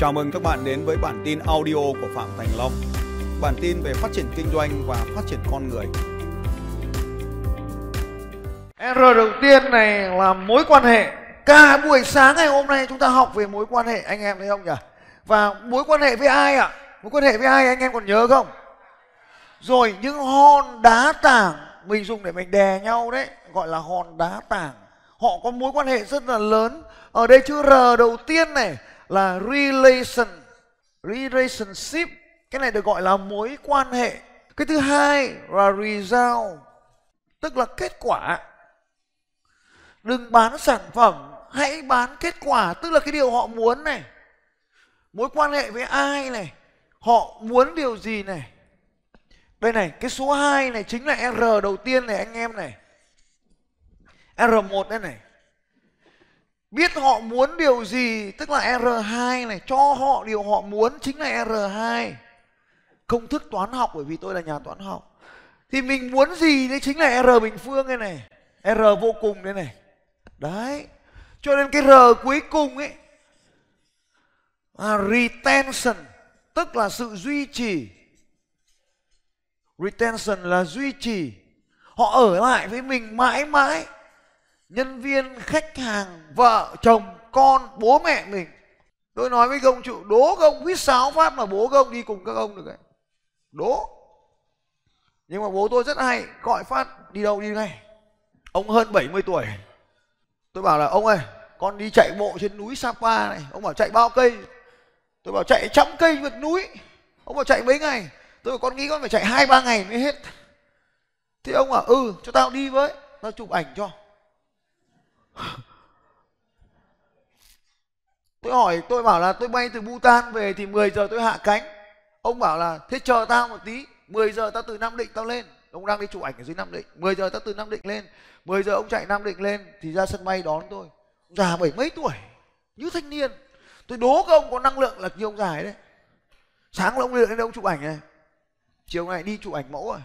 Chào mừng các bạn đến với bản tin audio của Phạm Thành Long. Bản tin về phát triển kinh doanh và phát triển con người. R đầu tiên này là mối quan hệ. Cả buổi sáng ngày hôm nay chúng ta học về mối quan hệ anh em thấy không nhỉ? Và mối quan hệ với ai ạ? Mối quan hệ với ai anh em còn nhớ không? Rồi, những hòn đá tảng mình dùng để mình đè nhau đấy gọi là hòn đá tảng. Họ có mối quan hệ rất là lớn. Ở đây chữ R đầu tiên này là relation, relationship. Cái này được gọi là mối quan hệ. Cái thứ hai là result tức là kết quả. Đừng bán sản phẩm, hãy bán kết quả. Tức là cái điều họ muốn này. Mối quan hệ với ai này. Họ muốn điều gì này. Đây này, cái số 2 này chính là R đầu tiên này, anh em này. R1 đây này biết họ muốn điều gì, tức là R2 này, cho họ điều họ muốn chính là R2 công thức toán học, bởi vì tôi là nhà toán học. Thì mình muốn gì đấy chính là R bình phương đây này, R vô cùng đây này. Đấy, cho nên cái R cuối cùng ấy là retention, tức là sự duy trì. Retention là duy trì. Họ ở lại với mình mãi mãi nhân viên, khách hàng, vợ, chồng, con, bố mẹ mình. Tôi nói với công chủ, đố công, huýt sáu phát mà bố công đi cùng các ông được đấy đố. Nhưng mà bố tôi rất hay, gọi phát, đi đâu đi ngay. Ông hơn 70 tuổi. Tôi bảo là, ông ơi, con đi chạy bộ trên núi Sapa này. Ông bảo, chạy bao cây? Tôi bảo, chạy trăm cây vượt núi. Ông bảo, chạy mấy ngày? Tôi bảo, con nghĩ con phải chạy hai ba ngày mới hết. Thì ông bảo ừ cho tao đi với, tao chụp ảnh cho tôi hỏi, tôi bảo là tôi bay từ Bhutan về thì 10 giờ tôi hạ cánh. Ông bảo là, thế chờ tao một tí 10 giờ tao từ Nam Định tao lên. Ông đang đi chụp ảnh ở dưới Nam Định. 10 giờ tao từ Nam Định lên. 10 giờ ông chạy Nam Định lên thì ra sân bay đón tôi. Ông già bảy mấy tuổi? Như thanh niên. Tôi đố các ông có năng lượng là như ông già ấy đấy. Sáng là ông lên ông chụp ảnh này. Chiều này đi chụp ảnh mẫu rồi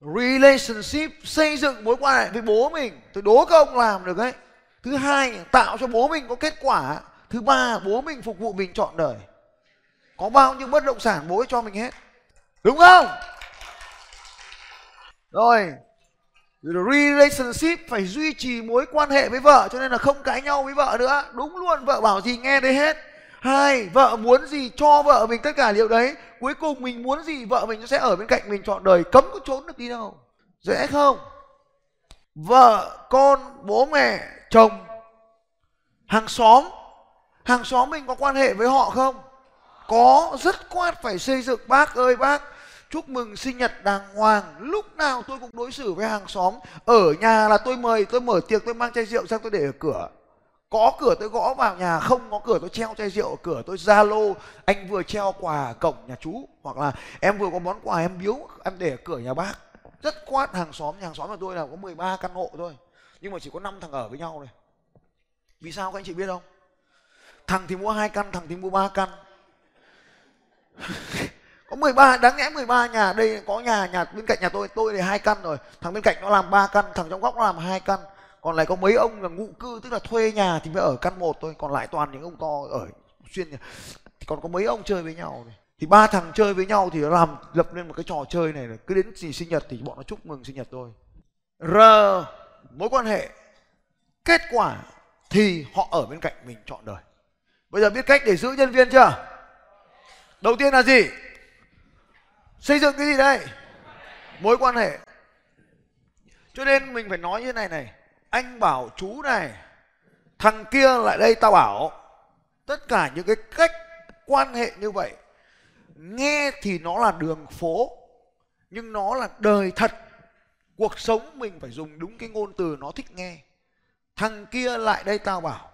relationship, xây dựng mối quan hệ với bố mình. Tôi đố các ông làm được đấy thứ hai, tạo cho bố mình có kết quả. Thứ ba, bố mình phục vụ mình trọn đời. Có bao nhiêu bất động sản bố ấy cho mình hết. Đúng không? Rồi relationship phải duy trì mối quan hệ với vợ, cho nên là không cãi nhau với vợ nữa. Đúng luôn, vợ bảo gì nghe đấy hết hai, vợ muốn gì cho vợ mình tất cả điều đấy. Cuối cùng mình muốn gì vợ mình sẽ ở bên cạnh mình trọn đời, cấm có trốn được đi đâu. Dễ không? Vợ, con, bố mẹ, chồng, hàng xóm. Hàng xóm mình có quan hệ với họ không? Có rất quát phải xây dựng. Bác ơi, bác, chúc mừng sinh nhật đàng hoàng. Lúc nào tôi cũng đối xử với hàng xóm. Ở nhà là tôi mời, tôi mở tiệc, tôi mang chai rượu sang tôi để ở cửa có cửa tôi gõ vào nhà, không có cửa tôi treo chai rượu ở cửa tôi zalo. Anh vừa treo quà cổng nhà chú, hoặc là em vừa có món quà em biếu, em để ở cửa nhà bác. Rất quát hàng xóm, nhà hàng xóm của tôi là có 13 căn hộ thôi. Nhưng mà chỉ có 5 thằng ở với nhau này vì sao các anh chị biết không? Thằng thì mua hai căn, thằng thì mua ba căn. Có 13 đáng lẽ 13 nhà, đây có nhà nhà bên cạnh nhà tôi tôi thì hai căn rồi. Thằng bên cạnh nó làm ba căn, thằng trong góc nó làm hai căn còn lại có mấy ông là ngụ cư tức là thuê nhà thì mới ở căn một thôi còn lại toàn những ông to ở xuyên nhà. thì còn có mấy ông chơi với nhau này. Thì ba thằng chơi với nhau thì nó làm lập lên một cái trò chơi này, cứ đến gì sinh nhật thì bọn nó chúc mừng sinh nhật thôi. R mối quan hệ. Kết quả thì họ ở bên cạnh mình chọn đời. Bây giờ biết cách để giữ nhân viên chưa? Đầu tiên là gì? Xây dựng cái gì đây? Mối quan hệ. Cho nên mình phải nói như này này anh bảo chú này, thằng kia lại đây tao bảo. Tất cả những cái cách quan hệ như vậy, nghe thì nó là đường phố, nhưng nó là đời thật. Cuộc sống mình phải dùng đúng cái ngôn từ nó thích nghe. Thằng kia lại đây tao bảo.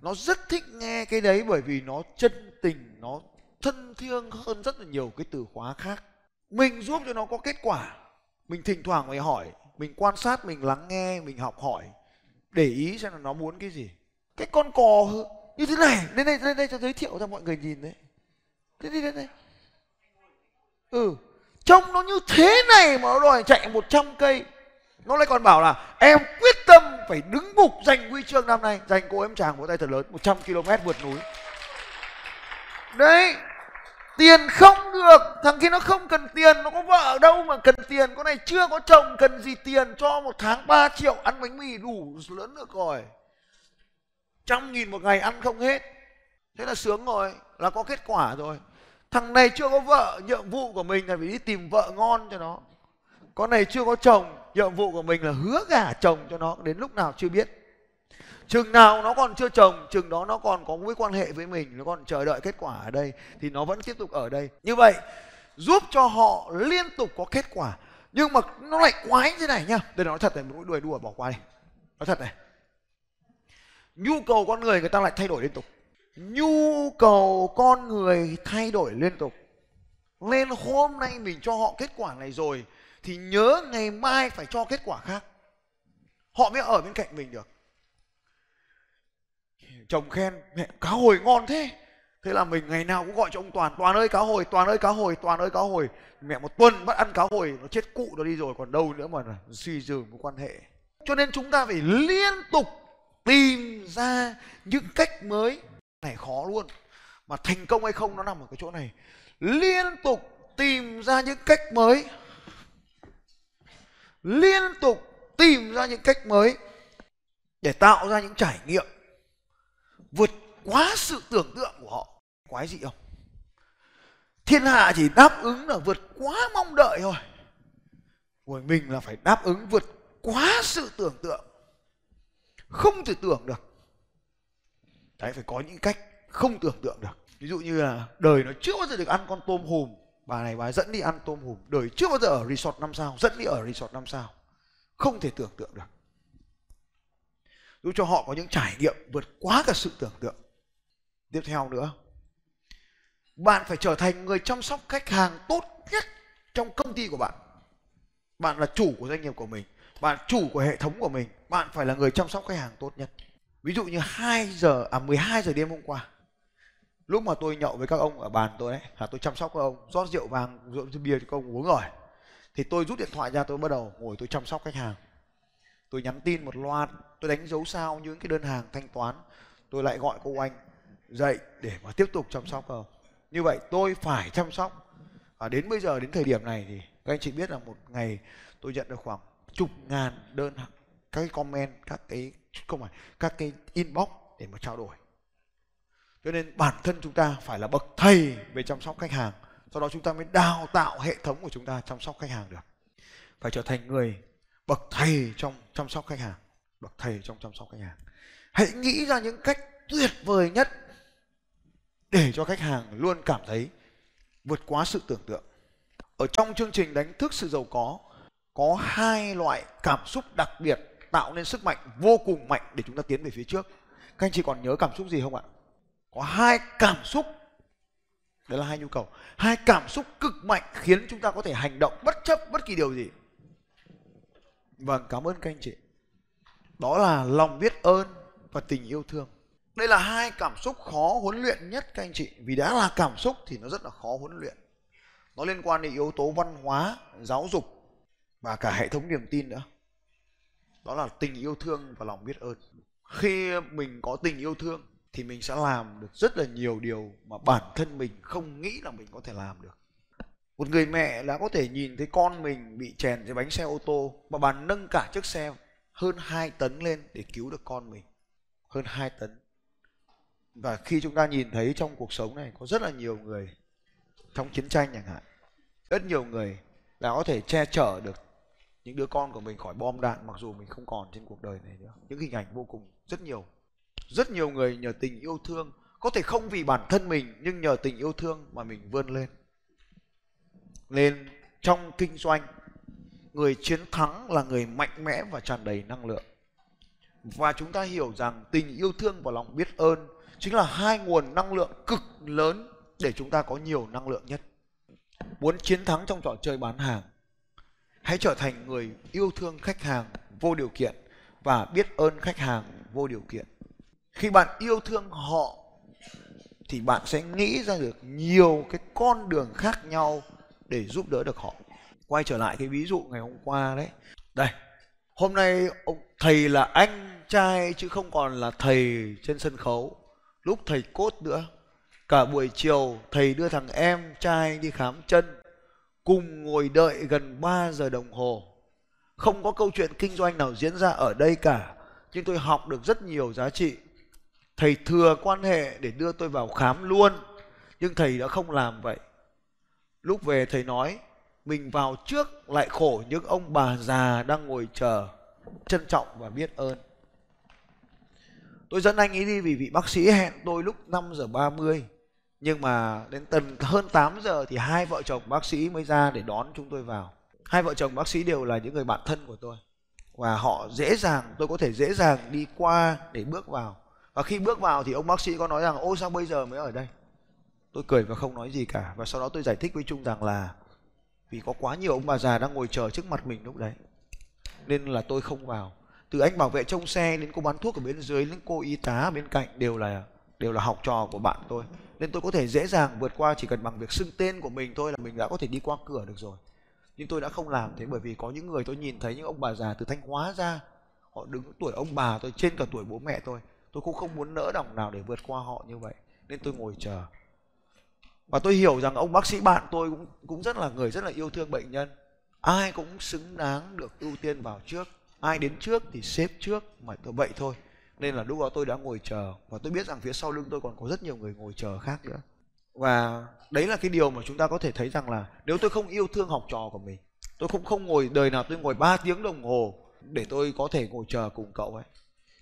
Nó rất thích nghe cái đấy bởi vì nó chân tình, nó thân thiêng hơn rất là nhiều cái từ khóa khác. Mình giúp cho nó có kết quả. Mình thỉnh thoảng phải hỏi mình quan sát, mình lắng nghe, mình học hỏi, để ý xem là nó muốn cái gì. Cái con cò như thế này lên đây lên đây, cho giới thiệu cho mọi người nhìn đấy. Thế đi lên đây. Ừ trông nó như thế này mà nó đòi chạy 100 cây. Nó lại còn bảo là, em quyết tâm phải đứng mục giành huy chương năm nay. Giành cô em chàng một tay thật lớn 100 km vượt núi. Đấy tiền không được. Thằng kia nó không cần tiền, nó có vợ đâu mà cần tiền? Con này chưa có chồng, cần gì tiền cho một tháng 3 triệu ăn bánh mì đủ lớn được rồi. Trăm nghìn một ngày ăn không hết. Thế là sướng rồi, là có kết quả rồi. Thằng này chưa có vợ, nhiệm vụ của mình là phải đi tìm vợ ngon cho nó. Con này chưa có chồng, nhiệm vụ của mình là hứa gả chồng cho nó, đến lúc nào chưa biết chừng nào nó còn chưa chồng chừng đó nó còn có mối quan hệ với mình, nó còn chờ đợi kết quả ở đây, thì nó vẫn tiếp tục ở đây. Như vậy, giúp cho họ liên tục có kết quả. Nhưng mà nó lại quái như này nhá. Đây, nói thật này, một đuổi đùa bỏ qua đi. Nói thật này. Nhu cầu con người người ta lại thay đổi liên tục. Nhu cầu con người thay đổi liên tục. Nên hôm nay mình cho họ kết quả này rồi, thì nhớ ngày mai phải cho kết quả khác. Họ mới ở bên cạnh mình được chồng khen, mẹ, cá hồi ngon thế. Thế là mình ngày nào cũng gọi cho ông toàn toàn ơi, cá hồi, toàn ơi, cá hồi, toàn ơi, cá hồi. Mẹ một tuần bắt ăn cá hồi, nó chết cụ nó đi rồi, còn đâu nữa mà suy dường mối quan hệ. Cho nên chúng ta phải liên tục tìm ra những cách mới. Này, khó luôn. Mà thành công hay không nó nằm ở cái chỗ này. Liên tục tìm ra những cách mới. Liên tục tìm ra những cách mới để tạo ra những trải nghiệm vượt quá sự tưởng tượng của họ. Quái gì không? Thiên hạ chỉ đáp ứng là vượt quá mong đợi thôi. Của mình là phải đáp ứng vượt quá sự tưởng tượng. Không thể tưởng được. Đấy, phải có những cách không tưởng tượng được. Ví dụ như là đời nó chưa bao giờ được ăn con tôm hùm. Bà này, bà dẫn đi ăn tôm hùm. Đời chưa bao giờ ở resort năm sao, dẫn đi ở resort năm sao. Không thể tưởng tượng được giúp cho họ có những trải nghiệm vượt quá cả sự tưởng tượng. Tiếp theo nữa, bạn phải trở thành người chăm sóc khách hàng tốt nhất trong công ty của bạn. Bạn là chủ của doanh nghiệp của mình, bạn chủ của hệ thống của mình, bạn phải là người chăm sóc khách hàng tốt nhất. Ví dụ như 2 giờ à 12 giờ đêm hôm qua, lúc mà tôi nhậu với các ông ở bàn tôi đấy, là tôi chăm sóc các ông, rót rượu vàng rượu bia cho các ông uống rồi, thì tôi rút điện thoại ra tôi bắt đầu ngồi tôi chăm sóc khách hàng tôi nhắn tin một loạt, tôi đánh dấu sao những cái đơn hàng thanh toán. Tôi lại gọi cô anh dậy để mà tiếp tục chăm sóc cơ như vậy tôi phải chăm sóc. Và đến bây giờ, đến thời điểm này thì các anh chị biết là một ngày tôi nhận được khoảng chục ngàn đơn các cái comment, các cái, không phải, các cái inbox để mà trao đổi. Cho nên bản thân chúng ta phải là bậc thầy về chăm sóc khách hàng. Sau đó chúng ta mới đào tạo hệ thống của chúng ta chăm sóc khách hàng được. Phải trở thành người bậc thầy trong, chăm sóc khách hàng. Bậc thầy trong chăm sóc khách hàng. Hãy nghĩ ra những cách tuyệt vời nhất để cho khách hàng luôn cảm thấy vượt quá sự tưởng tượng. Ở trong chương trình đánh thức sự giàu có có hai loại cảm xúc đặc biệt tạo nên sức mạnh vô cùng mạnh để chúng ta tiến về phía trước. Các anh chị còn nhớ cảm xúc gì không ạ? Có hai cảm xúc. Đấy là hai nhu cầu. Hai cảm xúc cực mạnh khiến chúng ta có thể hành động bất chấp bất kỳ điều gì vâng cảm ơn các anh chị. Đó là lòng biết ơn và tình yêu thương. Đây là hai cảm xúc khó huấn luyện nhất các anh chị. Vì đã là cảm xúc thì nó rất là khó huấn luyện. Nó liên quan đến yếu tố văn hóa, giáo dục và cả hệ thống niềm tin nữa. Đó là tình yêu thương và lòng biết ơn. Khi mình có tình yêu thương thì mình sẽ làm được rất là nhiều điều mà bản thân mình không nghĩ là mình có thể làm được một người mẹ là có thể nhìn thấy con mình bị chèn dưới bánh xe ô tô mà bà nâng cả chiếc xe hơn 2 tấn lên để cứu được con mình. Hơn 2 tấn. Và khi chúng ta nhìn thấy trong cuộc sống này có rất là nhiều người trong chiến tranh chẳng hạn, rất nhiều người là có thể che chở được những đứa con của mình khỏi bom đạn mặc dù mình không còn trên cuộc đời này nữa. Những hình ảnh vô cùng rất nhiều. Rất nhiều người nhờ tình yêu thương, có thể không vì bản thân mình nhưng nhờ tình yêu thương mà mình vươn lên nên trong kinh doanh, người chiến thắng là người mạnh mẽ và tràn đầy năng lượng. Và chúng ta hiểu rằng tình yêu thương và lòng biết ơn chính là hai nguồn năng lượng cực lớn để chúng ta có nhiều năng lượng nhất. Muốn chiến thắng trong trò chơi bán hàng, hãy trở thành người yêu thương khách hàng vô điều kiện và biết ơn khách hàng vô điều kiện. Khi bạn yêu thương họ, thì bạn sẽ nghĩ ra được nhiều cái con đường khác nhau để giúp đỡ được họ. Quay trở lại cái ví dụ ngày hôm qua đấy. Đây, hôm nay ông thầy là anh trai chứ không còn là thầy trên sân khấu. Lúc thầy cốt nữa. Cả buổi chiều, thầy đưa thằng em trai đi khám chân, cùng ngồi đợi gần 3 giờ đồng hồ. Không có câu chuyện kinh doanh nào diễn ra ở đây cả, nhưng tôi học được rất nhiều giá trị. Thầy thừa quan hệ để đưa tôi vào khám luôn, nhưng thầy đã không làm vậy lúc về thầy nói, mình vào trước lại khổ những ông bà già đang ngồi chờ, trân trọng và biết ơn. Tôi dẫn anh ấy đi vì vị bác sĩ hẹn tôi lúc 5 giờ 30 nhưng mà đến tầm hơn 8 giờ thì hai vợ chồng bác sĩ mới ra để đón chúng tôi vào. Hai vợ chồng bác sĩ đều là những người bạn thân của tôi. Và họ dễ dàng, tôi có thể dễ dàng đi qua để bước vào. Và khi bước vào thì ông bác sĩ có nói rằng ôi sao bây giờ mới ở đây? Tôi cười và không nói gì cả. Và sau đó tôi giải thích với trung rằng là vì có quá nhiều ông bà già đang ngồi chờ trước mặt mình lúc đấy, nên là tôi không vào. Từ anh bảo vệ trông xe đến cô bán thuốc ở bên dưới đến cô y tá bên cạnh đều là đều là học trò của bạn tôi. Nên tôi có thể dễ dàng vượt qua chỉ cần bằng việc xưng tên của mình thôi là mình đã có thể đi qua cửa được rồi. Nhưng tôi đã không làm thế bởi vì có những người tôi nhìn thấy những ông bà già từ thanh hóa ra, họ đứng tuổi ông bà tôi trên cả tuổi bố mẹ tôi. Tôi cũng không muốn nỡ đồng nào để vượt qua họ như vậy, nên tôi ngồi chờ và tôi hiểu rằng ông bác sĩ bạn tôi cũng cũng rất là người, rất là yêu thương bệnh nhân. Ai cũng xứng đáng được ưu tiên vào trước. Ai đến trước thì xếp trước, mà tôi vậy thôi. Nên là lúc đó tôi đã ngồi chờ. Và tôi biết rằng phía sau lưng tôi còn có rất nhiều người ngồi chờ khác nữa. Và đấy là cái điều mà chúng ta có thể thấy rằng là nếu tôi không yêu thương học trò của mình, tôi cũng không ngồi, đời nào tôi ngồi 3 tiếng đồng hồ để tôi có thể ngồi chờ cùng cậu ấy.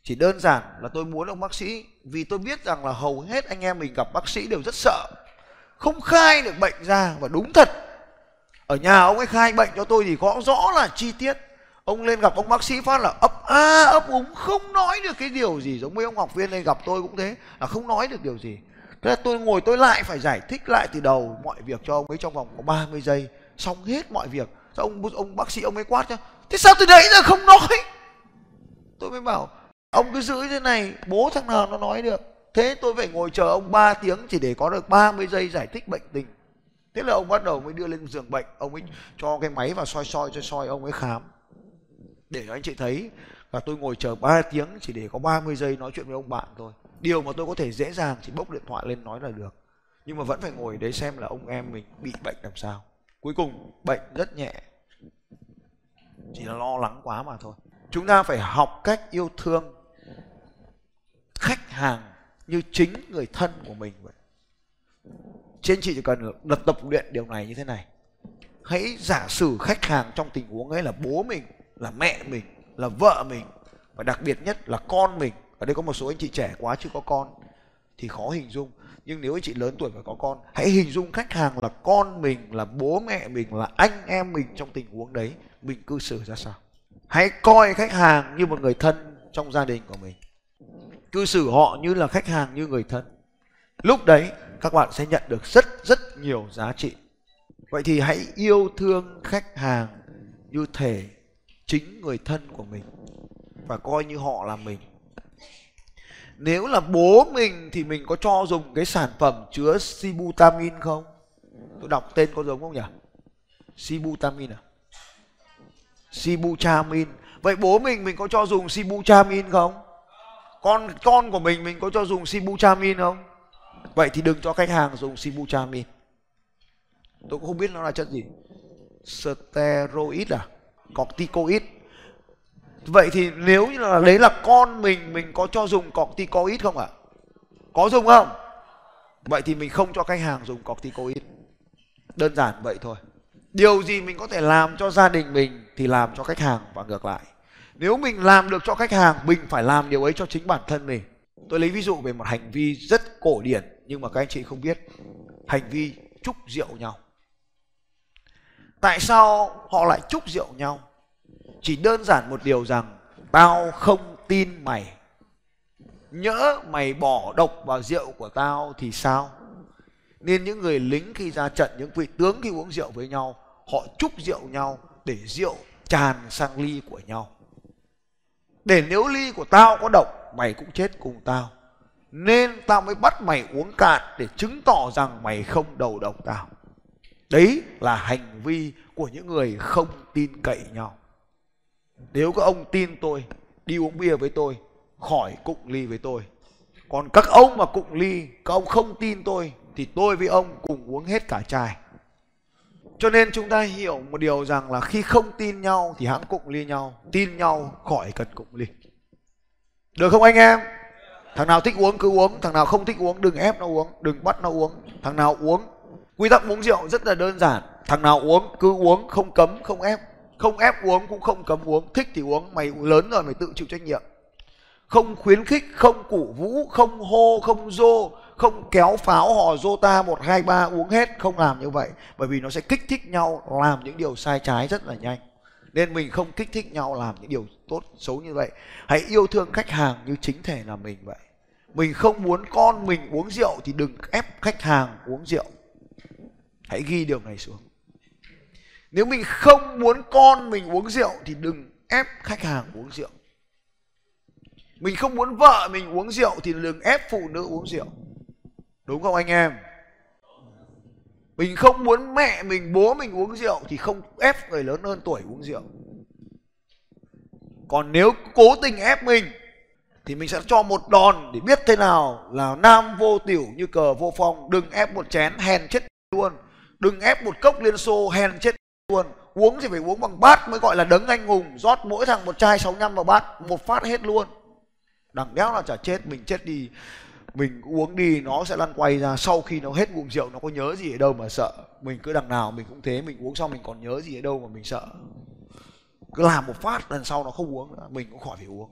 Chỉ đơn giản là tôi muốn ông bác sĩ, vì tôi biết rằng là hầu hết anh em mình gặp bác sĩ đều rất sợ không khai được bệnh ra, và đúng thật, ở nhà ông ấy khai bệnh cho tôi thì có rõ là chi tiết. Ông lên gặp ông bác sĩ phát là ấp a, ấp úng, không nói được cái điều gì. Giống mấy ông học viên lên gặp tôi cũng thế, là không nói được điều gì. Thế là tôi ngồi tôi lại phải giải thích lại từ đầu mọi việc cho ông ấy trong vòng có 30 giây. Xong hết mọi việc. Sao ông ông bác sĩ ông ấy quát cho thế sao từ đấy giờ không nói? Tôi mới bảo, ông cứ giữ thế này, bố thằng nào nó nói được? Thế tôi phải ngồi chờ ông 3 tiếng chỉ để có được 30 giây giải thích bệnh tình. Thế là ông bắt đầu mới đưa lên giường bệnh. Ông ấy cho cái máy vào soi soi soi soi, ông ấy khám. Để cho anh chị thấy, và tôi ngồi chờ 3 tiếng chỉ để có 30 giây nói chuyện với ông bạn thôi. Điều mà tôi có thể dễ dàng chỉ bốc điện thoại lên nói là được. Nhưng mà vẫn phải ngồi đấy xem là ông em mình bị bệnh làm sao. Cuối cùng, bệnh rất nhẹ. Chỉ là lo lắng quá mà thôi. Chúng ta phải học cách yêu thương khách hàng như chính người thân của mình vậy. Trên chị chỉ cần lập tập luyện điều này như thế này. Hãy giả sử khách hàng trong tình huống ấy là bố mình, là mẹ mình, là vợ mình, và đặc biệt nhất là con mình. Ở đây có một số anh chị trẻ quá chưa có con thì khó hình dung. Nhưng nếu anh chị lớn tuổi và có con, hãy hình dung khách hàng là con mình, là bố mẹ mình, là anh em mình trong tình huống đấy, mình cư xử ra sao. Hãy coi khách hàng như một người thân trong gia đình của mình cư xử họ như là khách hàng, như người thân. Lúc đấy, các bạn sẽ nhận được rất rất nhiều giá trị. Vậy thì hãy yêu thương khách hàng như thể chính người thân của mình và coi như họ là mình. Nếu là bố mình thì mình có cho dùng cái sản phẩm chứa sibutamin không? Tôi đọc tên có giống không nhỉ? Sibutamin à? Sibutamin. Vậy bố mình mình có cho dùng sibutamin không? Con con của mình mình có cho dùng sibutramine không? Vậy thì đừng cho khách hàng dùng sibutramine tôi cũng không biết nó là chất gì. Steroid à? Corticoid. Vậy thì nếu như là đấy là con mình mình có cho dùng corticoid không ạ? À? có dùng không? Vậy thì mình không cho khách hàng dùng corticoid. Đơn giản vậy thôi. Điều gì mình có thể làm cho gia đình mình thì làm cho khách hàng và ngược lại nếu mình làm được cho khách hàng, mình phải làm điều ấy cho chính bản thân mình. Tôi lấy ví dụ về một hành vi rất cổ điển, nhưng mà các anh chị không biết. Hành vi chúc rượu nhau. Tại sao họ lại chúc rượu nhau? Chỉ đơn giản một điều rằng, tao không tin mày. Nhỡ mày bỏ độc vào rượu của tao thì sao? Nên những người lính khi ra trận, những vị tướng khi uống rượu với nhau, họ chúc rượu nhau để rượu tràn sang ly của nhau để nếu ly của tao có độc, mày cũng chết cùng tao. Nên tao mới bắt mày uống cạn để chứng tỏ rằng mày không đầu độc tao. Đấy là hành vi của những người không tin cậy nhau. Nếu các ông tin tôi, đi uống bia với tôi, khỏi cụng ly với tôi. Còn các ông mà cụng ly, các ông không tin tôi, thì tôi với ông cùng uống hết cả chai cho nên chúng ta hiểu một điều rằng là khi không tin nhau thì hãng cụng ly nhau, tin nhau khỏi cần cụng ly. Được không anh em? Thằng nào thích uống cứ uống, thằng nào không thích uống đừng ép nó uống, đừng bắt nó uống. Thằng nào uống, quy tắc uống rượu rất là đơn giản. Thằng nào uống cứ uống, không cấm, không ép. Không ép uống cũng không cấm uống, thích thì uống, mày lớn rồi mày tự chịu trách nhiệm. Không khuyến khích, không cổ vũ, không hô, không dô không kéo pháo hò rô ta một, hai, ba uống hết, không làm như vậy. Bởi vì nó sẽ kích thích nhau, làm những điều sai trái rất là nhanh. Nên mình không kích thích nhau làm những điều tốt, xấu như vậy. Hãy yêu thương khách hàng như chính thể là mình vậy. Mình không muốn con mình uống rượu thì đừng ép khách hàng uống rượu. Hãy ghi điều này xuống. Nếu mình không muốn con mình uống rượu thì đừng ép khách hàng uống rượu. Mình không muốn vợ mình uống rượu thì đừng ép phụ nữ uống rượu đúng không anh em? Mình không muốn mẹ mình, bố mình uống rượu thì không ép người lớn hơn tuổi uống rượu. Còn nếu cố tình ép mình thì mình sẽ cho một đòn để biết thế nào là nam vô tiểu như cờ vô phong. Đừng ép một chén, hèn chết luôn. Đừng ép một cốc liên xô, hèn chết luôn. Uống thì phải uống bằng bát mới gọi là đấng anh hùng. Rót mỗi thằng một chai 65 vào bát, một phát hết luôn. Đằng đéo là chả chết, mình chết đi mình uống đi, nó sẽ lăn quay ra. Sau khi nó hết ngụm rượu, nó có nhớ gì ở đâu mà sợ? Mình cứ đằng nào mình cũng thế, mình uống xong mình còn nhớ gì ở đâu mà mình sợ? Cứ làm một phát, lần sau nó không uống nữa, mình cũng khỏi phải uống.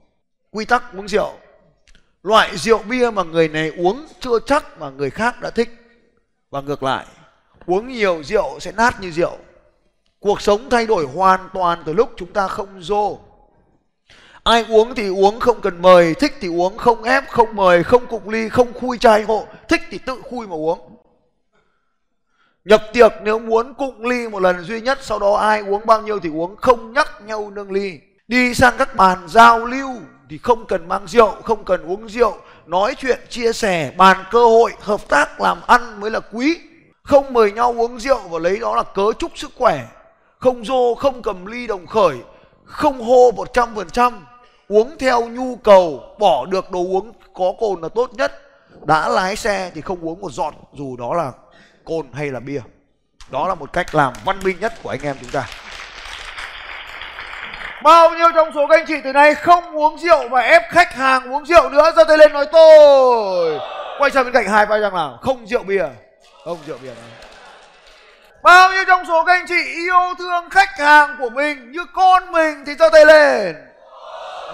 Quy tắc uống rượu. Loại rượu bia mà người này uống chưa chắc mà người khác đã thích. Và ngược lại, uống nhiều rượu sẽ nát như rượu. Cuộc sống thay đổi hoàn toàn từ lúc chúng ta không dô ai uống thì uống, không cần mời. Thích thì uống, không ép, không mời, không cụng ly, không khui chai hộ thích thì tự khui mà uống. Nhập tiệc nếu muốn cụng ly một lần duy nhất, sau đó ai uống bao nhiêu thì uống, không nhắc nhau nâng ly. Đi sang các bàn giao lưu thì không cần mang rượu, không cần uống rượu. Nói chuyện, chia sẻ, bàn cơ hội, hợp tác, làm ăn mới là quý. Không mời nhau uống rượu và lấy đó là cớ chúc sức khỏe. Không dô không cầm ly đồng khởi. Không hô một trăm phần trăm uống theo nhu cầu, bỏ được đồ uống có cồn là tốt nhất. Đã lái xe thì không uống một giọt, dù đó là cồn hay là bia. Đó là một cách làm văn minh nhất của anh em chúng ta. Bao nhiêu trong số các anh chị từ nay không uống rượu và ép khách hàng uống rượu nữa, giơ tay lên nói tôi quay sang bên cạnh hai vai rằng nào không rượu bia, không rượu bia nữa. Bao nhiêu trong số các anh chị yêu thương khách hàng của mình như con mình thì giơ tay lên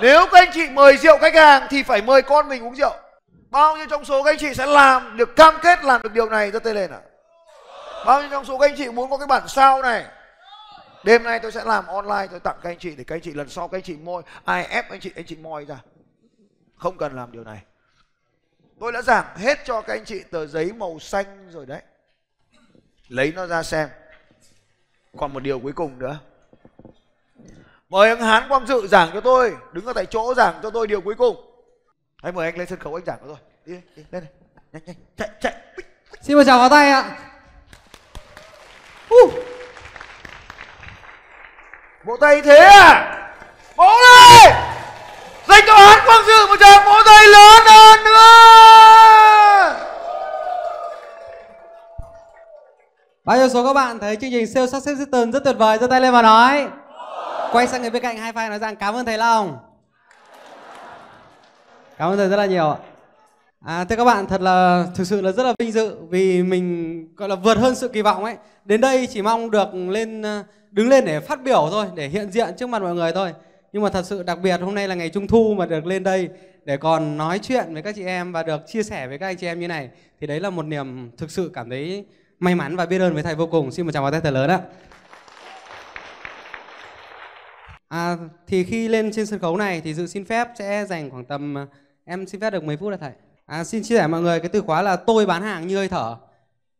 nếu các anh chị mời rượu khách hàng thì phải mời con mình uống rượu. Bao nhiêu trong số các anh chị sẽ làm được cam kết làm được điều này? Cho tay lên ạ à? bao nhiêu trong số các anh chị muốn có cái bản sao này? Đêm nay tôi sẽ làm online, tôi tặng các anh chị để các anh chị lần sau các anh chị môi ai ép anh chị anh chị moi ra. Không cần làm điều này. Tôi đã giảng hết cho các anh chị tờ giấy màu xanh rồi đấy. Lấy nó ra xem. Còn một điều cuối cùng nữa mời anh hán quang dự giảng cho tôi. Đứng ở tại chỗ giảng cho tôi điều cuối cùng. Hãy mời anh lên sân khấu anh giảng cho tôi. Đi, đi lên này. Nhanh nhanh. Chạy chạy. Xin mời chào vào tay ạ. Uh. vỗ tay thế à? Vỗ lên dành cho hán quang dự một tràng vỗ tay lớn hơn nữa. Bao nhiêu số các bạn thấy chương trình sale success system rất tuyệt vời giơ tay lên và nói quay sang người bên cạnh hai phai nói rằng cảm ơn thầy long cảm ơn thầy rất là nhiều ạ À, thưa các bạn, thật là thực sự là rất là vinh dự vì mình gọi là vượt hơn sự kỳ vọng ấy. Đến đây chỉ mong được lên ờ, đứng lên để phát biểu thôi, để hiện diện trước mặt mọi người thôi. Nhưng mà thật sự đặc biệt hôm nay là ngày Trung thu mà được lên đây để còn nói chuyện với các chị em và được chia sẻ với các anh chị em như này thì đấy là một niềm thực sự cảm thấy may mắn và biết ơn với thầy vô cùng. Xin một chào vào tay thầy lớn ạ. À, thì khi lên trên sân khấu này thì dự xin phép sẽ dành khoảng tầm à, em xin phép được mấy phút là thầy. À, xin chia sẻ mọi người cái từ khóa là tôi bán hàng như hơi thở.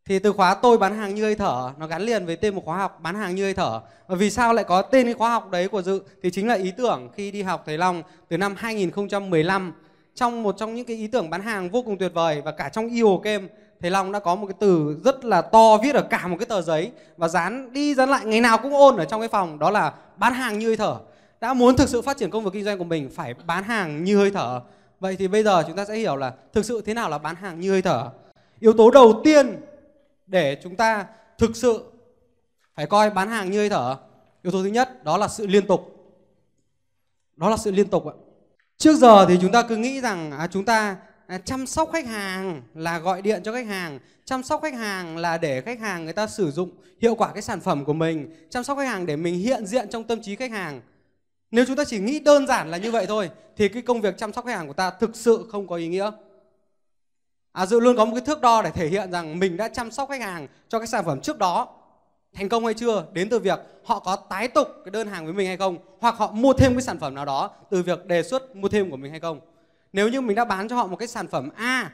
Thì từ khóa tôi bán hàng như hơi thở nó gắn liền với tên một khóa học bán hàng như hơi thở. Và vì sao lại có tên cái khóa học đấy của Dự thì chính là ý tưởng khi đi học thầy Long từ năm 2015 trong một trong những cái ý tưởng bán hàng vô cùng tuyệt vời và cả trong yêu game thầy Long đã có một cái từ rất là to viết ở cả một cái tờ giấy và dán đi dán lại ngày nào cũng ôn ở trong cái phòng đó là bán hàng như hơi thở. Đã muốn thực sự phát triển công việc kinh doanh của mình phải bán hàng như hơi thở. Vậy thì bây giờ chúng ta sẽ hiểu là thực sự thế nào là bán hàng như hơi thở. Yếu tố đầu tiên để chúng ta thực sự phải coi bán hàng như hơi thở yếu tố thứ nhất đó là sự liên tục. Đó là sự liên tục ạ. Trước giờ thì chúng ta cứ nghĩ rằng à, chúng ta à, chăm sóc khách hàng là gọi điện cho khách hàng. Chăm sóc khách hàng là để khách hàng người ta sử dụng hiệu quả cái sản phẩm của mình. Chăm sóc khách hàng để mình hiện diện trong tâm trí khách hàng. Nếu chúng ta chỉ nghĩ đơn giản là như vậy thôi thì cái công việc chăm sóc khách hàng của ta thực sự không có ý nghĩa. À, dự luôn có một cái thước đo để thể hiện rằng mình đã chăm sóc khách hàng cho cái sản phẩm trước đó. Thành công hay chưa? Đến từ việc họ có tái tục cái đơn hàng với mình hay không? Hoặc họ mua thêm cái sản phẩm nào đó từ việc đề xuất mua thêm của mình hay không? Nếu như mình đã bán cho họ một cái sản phẩm A,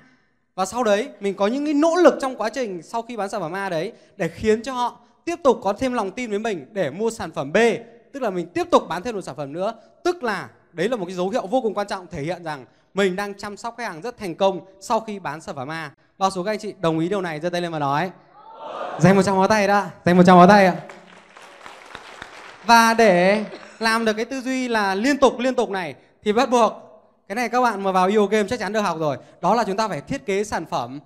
và sau đấy mình có những cái nỗ lực trong quá trình sau khi bán sản phẩm A đấy, để khiến cho họ tiếp tục có thêm lòng tin với mình để mua sản phẩm B, tức là mình tiếp tục bán thêm một sản phẩm nữa. Tức là đấy là một cái dấu hiệu vô cùng quan trọng thể hiện rằng mình đang chăm sóc khách hàng rất thành công sau khi bán sản phẩm A. Bao số các anh chị đồng ý điều này, giơ tay lên và nói. Dành một trăm ngón tay đã dành một trăm ngón tay ạ. Và để làm được cái tư duy là liên tục liên tục này, thì bắt buộc cái này các bạn mà vào yêu game chắc chắn được học rồi. Đó là chúng ta phải thiết kế sản phẩm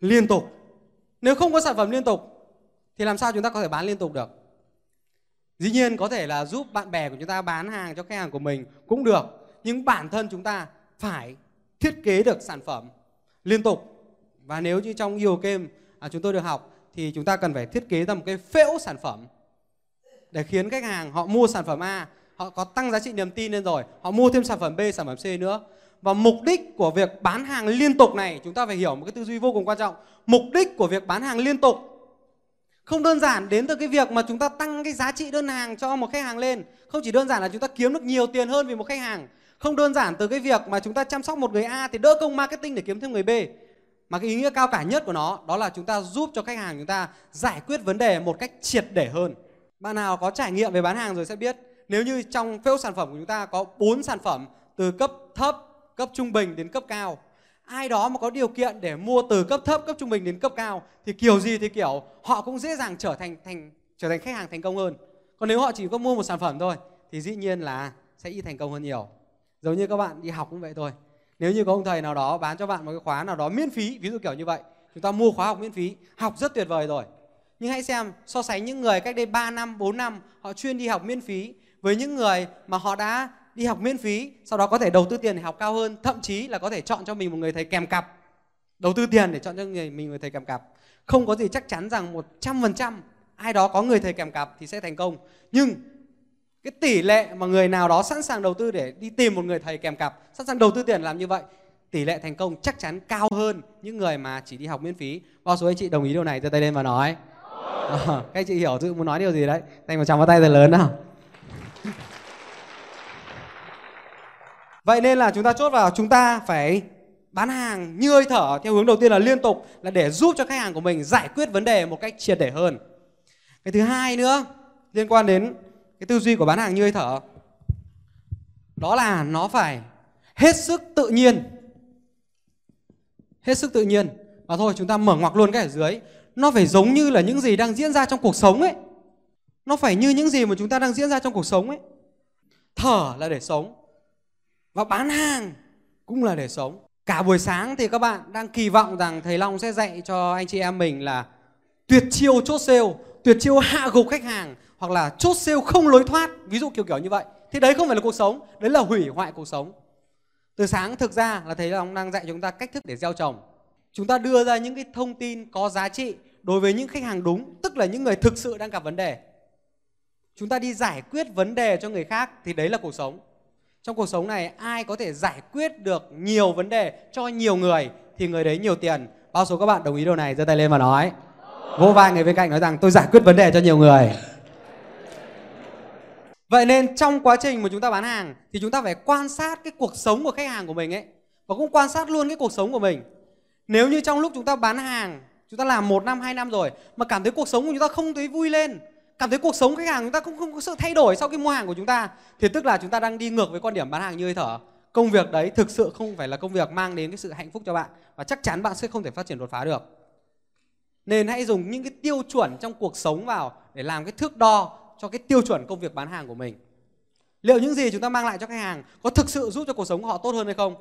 liên tục. Nếu không có sản phẩm liên tục thì làm sao chúng ta có thể bán liên tục được? Dĩ nhiên có thể là giúp bạn bè của chúng ta bán hàng cho khách hàng của mình cũng được nhưng bản thân chúng ta phải thiết kế được sản phẩm liên tục. Và nếu như trong yêu game à, chúng tôi được học thì chúng ta cần phải thiết kế ra một cái phễu sản phẩm để khiến khách hàng họ mua sản phẩm A họ có tăng giá trị niềm tin lên rồi. Họ mua thêm sản phẩm B, sản phẩm C nữa. Và mục đích của việc bán hàng liên tục này, chúng ta phải hiểu một cái tư duy vô cùng quan trọng. Mục đích của việc bán hàng liên tục không đơn giản đến từ cái việc mà chúng ta tăng cái giá trị đơn hàng cho một khách hàng lên. Không chỉ đơn giản là chúng ta kiếm được nhiều tiền hơn vì một khách hàng. Không đơn giản từ cái việc mà chúng ta chăm sóc một người A thì đỡ công marketing để kiếm thêm người B. Mà cái ý nghĩa cao cả nhất của nó, đó là chúng ta giúp cho khách hàng chúng ta giải quyết vấn đề một cách triệt để hơn. Bạn nào có trải nghiệm về bán hàng rồi sẽ biết nếu như trong phễu sản phẩm của chúng ta có 4 sản phẩm, từ cấp thấp, cấp trung bình đến cấp cao, ai đó mà có điều kiện để mua từ cấp thấp, cấp trung bình đến cấp cao, thì kiểu gì thì kiểu họ cũng dễ dàng trở thành thành, trở thành khách hàng thành công hơn. Còn nếu họ chỉ có mua một sản phẩm thôi, thì dĩ nhiên là sẽ ít thành công hơn nhiều. Giống như các bạn đi học cũng vậy thôi. Nếu như có ông thầy nào đó bán cho bạn một cái khóa nào đó miễn phí, ví dụ kiểu như vậy, chúng ta mua khóa học miễn phí, học rất tuyệt vời rồi. Nhưng hãy xem, so sánh những người cách đây 3 năm 4 năm, họ chuyên đi học miễn phí với những người mà họ đã đi học miễn phí sau đó có thể đầu tư tiền để học cao hơn thậm chí là có thể chọn cho mình một người thầy kèm cặp. Đầu tư tiền để chọn cho người mình người thầy kèm cặp. Không có gì chắc chắn rằng một trăm phần trăm ai đó có người thầy kèm cặp thì sẽ thành công. Nhưng cái tỷ lệ mà người nào đó sẵn sàng đầu tư để đi tìm một người thầy kèm cặp sẵn sàng đầu tư tiền làm như vậy tỷ lệ thành công chắc chắn cao hơn những người mà chỉ đi học miễn phí. Bao số anh chị đồng ý điều này giơ tay lên và nói. À, các anh chị hiểu tự muốn nói điều gì đấy. Thành một tràng vào tay thật lớn nào. Vậy nên là chúng ta chốt vào, chúng ta phải bán hàng như hơi thở theo hướng đầu tiên là liên tục, là để giúp cho khách hàng của mình giải quyết vấn đề một cách triệt để hơn. Cái thứ hai nữa, liên quan đến cái tư duy của bán hàng như hơi thở. Đó là nó phải hết sức tự nhiên. Hết sức tự nhiên. Và thôi, chúng ta mở ngoặc luôn cái ở dưới. Nó phải giống như là những gì đang diễn ra trong cuộc sống ấy. Nó phải như những gì mà chúng ta đang diễn ra trong cuộc sống ấy. Thở là để sống và bán hàng cũng là để sống. Cả buổi sáng thì các bạn đang kỳ vọng rằng thầy long sẽ dạy cho anh chị em mình là tuyệt chiêu chốt sale, tuyệt chiêu hạ gục khách hàng hoặc là chốt sale không lối thoát. Ví dụ kiểu kiểu như vậy. Thì đấy không phải là cuộc sống, đấy là hủy hoại cuộc sống. Từ sáng thực ra là thầy long đang dạy chúng ta cách thức để gieo trồng. Chúng ta đưa ra những cái thông tin có giá trị đối với những khách hàng đúng, tức là những người thực sự đang gặp vấn đề. Chúng ta đi giải quyết vấn đề cho người khác thì đấy là cuộc sống trong cuộc sống này, ai có thể giải quyết được nhiều vấn đề cho nhiều người thì người đấy nhiều tiền. Bao số các bạn đồng ý điều này, giơ tay lên và nói. Vô vai người bên cạnh nói rằng, tôi giải quyết vấn đề cho nhiều người. Vậy nên trong quá trình mà chúng ta bán hàng thì chúng ta phải quan sát cái cuộc sống của khách hàng của mình ấy, và cũng quan sát luôn cái cuộc sống của mình. Nếu như trong lúc chúng ta bán hàng, chúng ta làm một năm, hai năm rồi, mà cảm thấy cuộc sống của chúng ta không thấy vui lên cảm thấy cuộc sống khách hàng chúng ta cũng không có sự thay đổi sau khi mua hàng của chúng ta. Thì tức là chúng ta đang đi ngược với quan điểm bán hàng như hơi thở. Công việc đấy thực sự không phải là công việc mang đến cái sự hạnh phúc cho bạn và chắc chắn bạn sẽ không thể phát triển đột phá được. Nên hãy dùng những cái tiêu chuẩn trong cuộc sống vào để làm cái thước đo cho cái tiêu chuẩn công việc bán hàng của mình. Liệu những gì chúng ta mang lại cho khách hàng có thực sự giúp cho cuộc sống của họ tốt hơn hay không?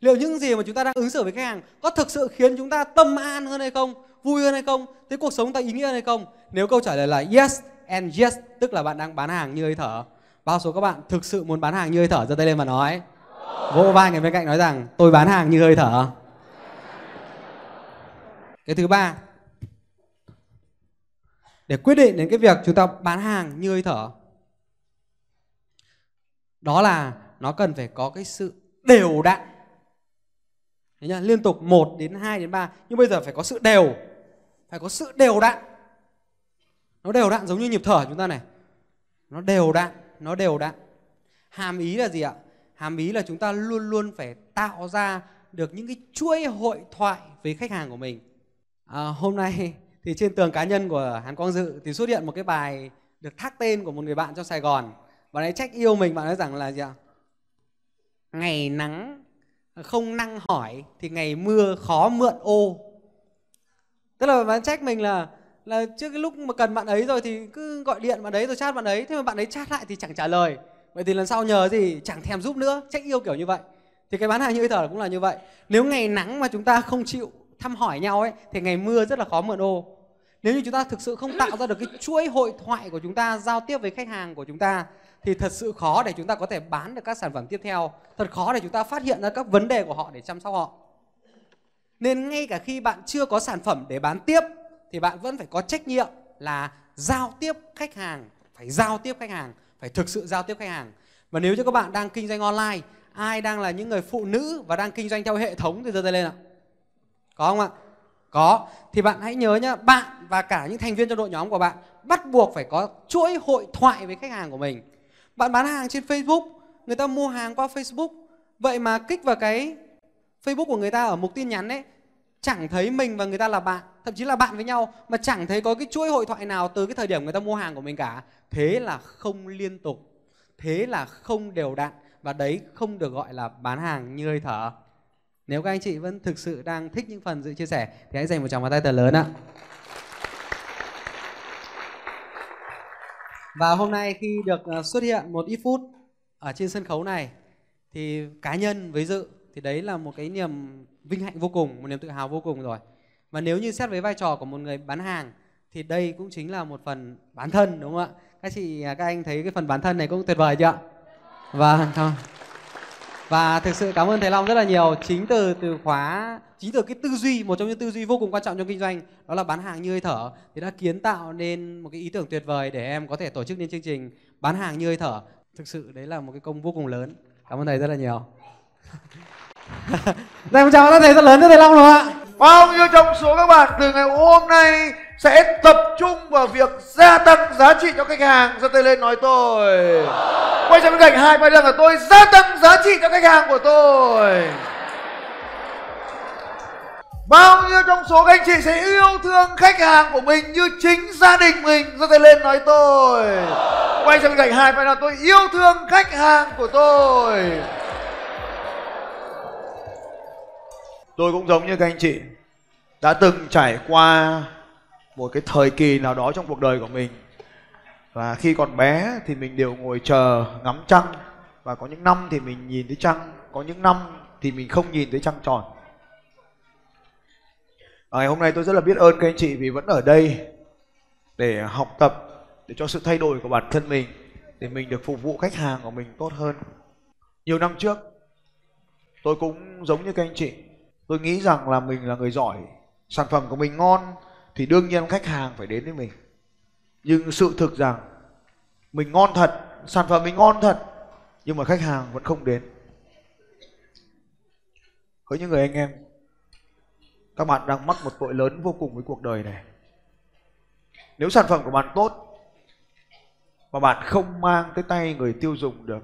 Liệu những gì mà chúng ta đang ứng xử với khách hàng có thực sự khiến chúng ta tâm an hơn hay không? Vui hơn hay không? Thế cuộc sống ta ý nghĩa hơn hay không? Nếu câu trả lời là yes and yes, tức là bạn đang bán hàng như hơi thở. Bao số các bạn thực sự muốn bán hàng như hơi thở, giơ tay lên và nói. Vỗ vai người bên cạnh nói rằng, tôi bán hàng như hơi thở. Cái thứ ba, để quyết định đến cái việc chúng ta bán hàng như hơi thở, đó là nó cần phải có cái sự đều đặn Đấy nhá, liên tục 1 đến 2 đến 3 nhưng bây giờ phải có sự đều phải có sự đều đặn nó đều đặn giống như nhịp thở chúng ta này. Nó đều đặn nó đều đặn hàm ý là gì ạ? Hàm ý là chúng ta luôn luôn phải tạo ra được những cái chuỗi hội thoại với khách hàng của mình. À, hôm nay thì trên tường cá nhân của Hàn Quang Dự thì xuất hiện một cái bài được thác tên của một người bạn trong Sài Gòn. Bạn ấy trách yêu mình bạn ấy rằng là gì ạ? Ngày nắng không năng hỏi thì ngày mưa khó mượn ô. Tức là bạn trách mình là là trước cái lúc mà cần bạn ấy rồi thì cứ gọi điện bạn ấy rồi chat bạn ấy, thế mà bạn ấy chat lại thì chẳng trả lời. Vậy thì lần sau nhờ gì chẳng thèm giúp nữa, trách yêu kiểu như vậy. Thì cái bán hàng như hơi thở cũng là như vậy. Nếu ngày nắng mà chúng ta không chịu thăm hỏi nhau ấy, thì ngày mưa rất là khó mượn ô. Nếu như chúng ta thực sự không tạo ra được cái chuỗi hội thoại của chúng ta, giao tiếp với khách hàng của chúng ta thì thật sự khó để chúng ta có thể bán được các sản phẩm tiếp theo. Thật khó để chúng ta phát hiện ra các vấn đề của họ để chăm sóc họ. Nên ngay cả khi bạn chưa có sản phẩm để bán tiếp, thì bạn vẫn phải có trách nhiệm là giao tiếp khách hàng, phải giao tiếp khách hàng, phải thực sự giao tiếp khách hàng. Và nếu như các bạn đang kinh doanh online, ai đang là những người phụ nữ và đang kinh doanh theo hệ thống thì giơ tay lên ạ. Có không ạ? Có. Thì bạn hãy nhớ nhá, bạn và cả những thành viên trong đội nhóm của bạn bắt buộc phải có chuỗi hội thoại với khách hàng của mình bạn bán hàng trên Facebook, người ta mua hàng qua Facebook. Vậy mà kích vào cái Facebook của người ta ở mục tin nhắn ấy, chẳng thấy mình và người ta là bạn, thậm chí là bạn với nhau, mà chẳng thấy có cái chuỗi hội thoại nào từ cái thời điểm người ta mua hàng của mình cả. Thế là không liên tục, thế là không đều đặn, và đấy không được gọi là bán hàng như hơi thở. Nếu các anh chị vẫn thực sự đang thích những phần dự chia sẻ, thì hãy dành một tràng vào tay thật lớn ạ. Và hôm nay khi được ờ, xuất hiện một ít phút ở trên sân khấu này, thì cá nhân với dự thì đấy là một cái niềm vinh hạnh vô cùng, một niềm tự hào vô cùng rồi. Và nếu như xét với vai trò của một người bán hàng thì đây cũng chính là một phần bán thân, đúng không ạ? Các chị à, các anh thấy cái phần bán thân này cũng tuyệt vời chưa ạ? Vâng thôi và thực sự cảm ơn thầy Long rất là nhiều. Chính từ từ khóa, chính từ cái tư duy, một trong những tư duy vô cùng quan trọng trong kinh doanh, đó là bán hàng như hơi thở. Thì đã kiến tạo nên một cái ý tưởng tuyệt vời để em có thể tổ chức nên chương trình bán hàng như hơi thở. Thực sự đấy là một cái công vô cùng lớn. Cảm ơn thầy rất là nhiều. Đây một chào thầy rất lớn cho thầy Long đúng không ạ? Bao nhiêu trong số các bạn từ ngày hôm nay sẽ tập trung vào việc gia tăng giá trị cho khách hàng giơ tay lên nói tôi. Quay sang bên cạnh hai vai lần là tôi gia tăng giá trị cho khách hàng của tôi. Bao nhiêu trong số các anh chị sẽ yêu thương khách hàng của mình như chính gia đình mình giơ tay lên nói tôi. Quay sang bên cạnh hai vai là tôi yêu thương khách hàng của tôi. Tôi cũng giống như các anh chị, đã từng trải qua một cái thời kỳ nào đó trong cuộc đời của mình. Và khi còn bé thì mình đều ngồi chờ ngắm trăng. Và có những năm thì mình nhìn thấy trăng, có những năm thì mình không nhìn thấy trăng tròn. Và ngày hôm nay tôi rất là biết ơn các anh chị vì vẫn ở đây để học tập, để cho sự thay đổi của bản thân mình, để mình được phục vụ khách hàng của mình tốt hơn. Nhiều năm trước, tôi cũng giống như các anh chị, tôi nghĩ rằng là mình là người giỏi, sản phẩm của mình ngon thì đương nhiên khách hàng phải đến với mình. Nhưng sự thực rằng, mình ngon thật, sản phẩm mình ngon thật, nhưng mà khách hàng vẫn không đến. Với những người anh em, các bạn đang mắc một tội lớn vô cùng với cuộc đời này. Nếu sản phẩm của bạn tốt, mà bạn không mang tới tay người tiêu dùng được,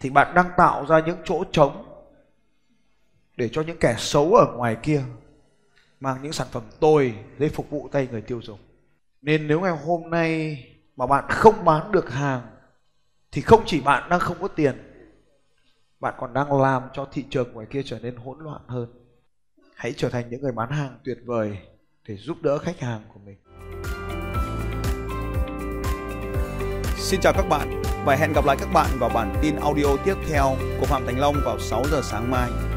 thì bạn đang tạo ra những chỗ trống để cho những kẻ xấu ở ngoài kia mang những sản phẩm tồi để phục vụ tay người tiêu dùng. Nên nếu ngày hôm nay mà bạn không bán được hàng thì không chỉ bạn đang không có tiền, bạn còn đang làm cho thị trường ngoài kia trở nên hỗn loạn hơn. Hãy trở thành những người bán hàng tuyệt vời để giúp đỡ khách hàng của mình. Xin chào các bạn và hẹn gặp lại các bạn vào bản tin audio tiếp theo của Phạm Thành Long vào 6 giờ sáng mai.